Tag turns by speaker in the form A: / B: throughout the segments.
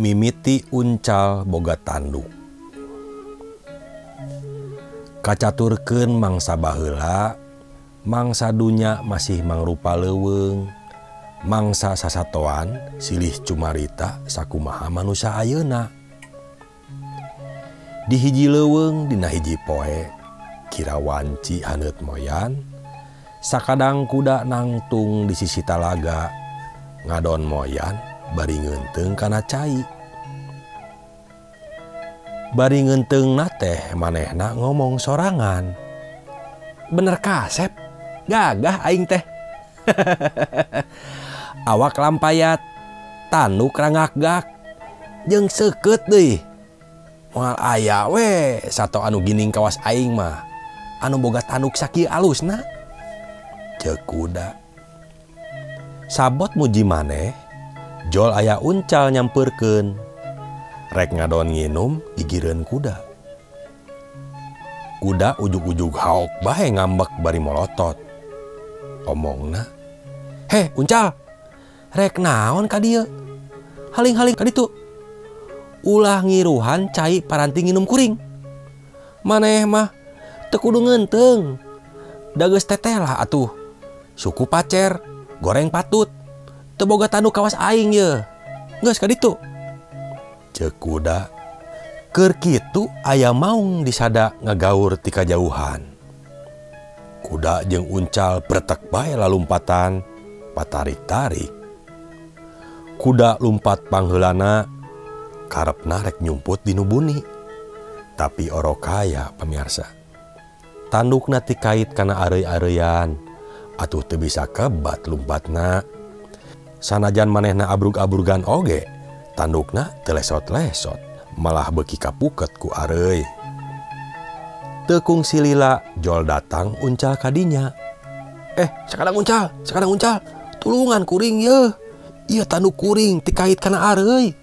A: mimiti uncal boga tandu. Kacaturken mangsa Baheela mangsa dunya masih mangrupa leweng mangsa sasatoan silih cumarita sakumaha manusia ayeuna. Dihiji leweng dina hiji poe kira wanci hanet moyan sakadang kuda nangtung di sisi talaga ngadon moyan bari ngenteng kana cai. Bari ngenteng na teh manehna ngomong sorangan. Bener kasep? Gagah aing teh. Awak lampayat tanduk rangak gak jeng seket deh mual aya we satu anu gining kawas aing mah. Anu boga tanduk sakit alus na cekuda. Sabot muji maneh Jol aya uncal nyamperken rek ngadon nginum gigiran kuda. Kuda ujug-ujug haok bae ngambek bari molotot. Omong nah he uncal rek naon ka dia haling-haling tadi tuh ulah ngiruhan cai paranti nginum kuring. Maneh mah tekudu ngenteng. Dages tetela atuh. Suku pacer goreng patut. teboga tanduk kawas aing ya nggak sekali itu cekuda kerkitu ayam maung disada ngagaur tika jauhan kuda jeng uncal pretek bae lalumpatan patarik-tarik. Kuda lumpat panghelana karep narek nyumput di nubuni. Tapi oro kaya pemirsa. Tanduk nati kait karena are-arean atuh teu bisa kebat lumpatna. sanajan manehna abrug-aburgan oge tandukna telesot-lesot malah beki kapuket ku arei tekung silila jol datang uncal kadinya eh sekarang uncal sekarang uncal. Tulungan kuring ye. Iya tanduk kuring tikait kana arei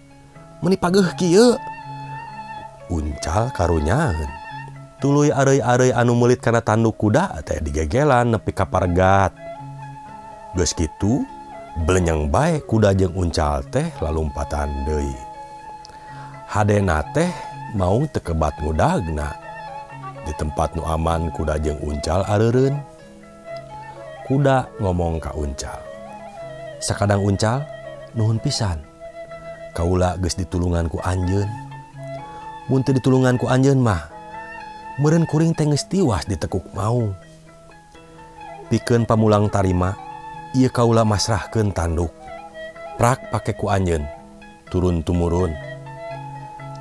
A: meni pageh kieu uncal karunyaan. Tuluy arei-arei anu meulit kana tanduk kuda teh digegelan nepi ka pargat. Geus kitu belenyang baik kuda jeng uncal teh lalumpatan Dei Hadena teh mau tekebat mudagna di tempat nu aman kuda jeng uncal arerun kuda ngomong ka uncal. Sakadang uncal nuhun pisan. Kaula geus ditulunganku anjeun. Mun teu ditulunganku anjeun mah meureun kuring teh geus tiwas ditekuk mau. Pikeun pamulang tarima ia kaula masrahkan tanduk. Prak pakai ku anjen turun tumurun.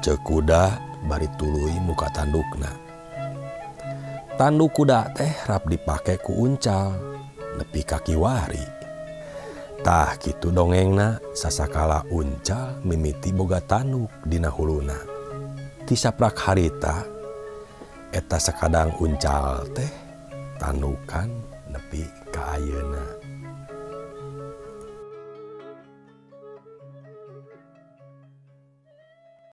A: Cekuda bari tului muka tandukna. Tanduk kuda teh rap dipakai ku uncal nepi kaki wari. Tah gitu dongengna sasakala uncal mimiti boga tanduk dina huluna. Tisaprak harita eta sekadang uncal teh tandukan nepi ka ayeuna.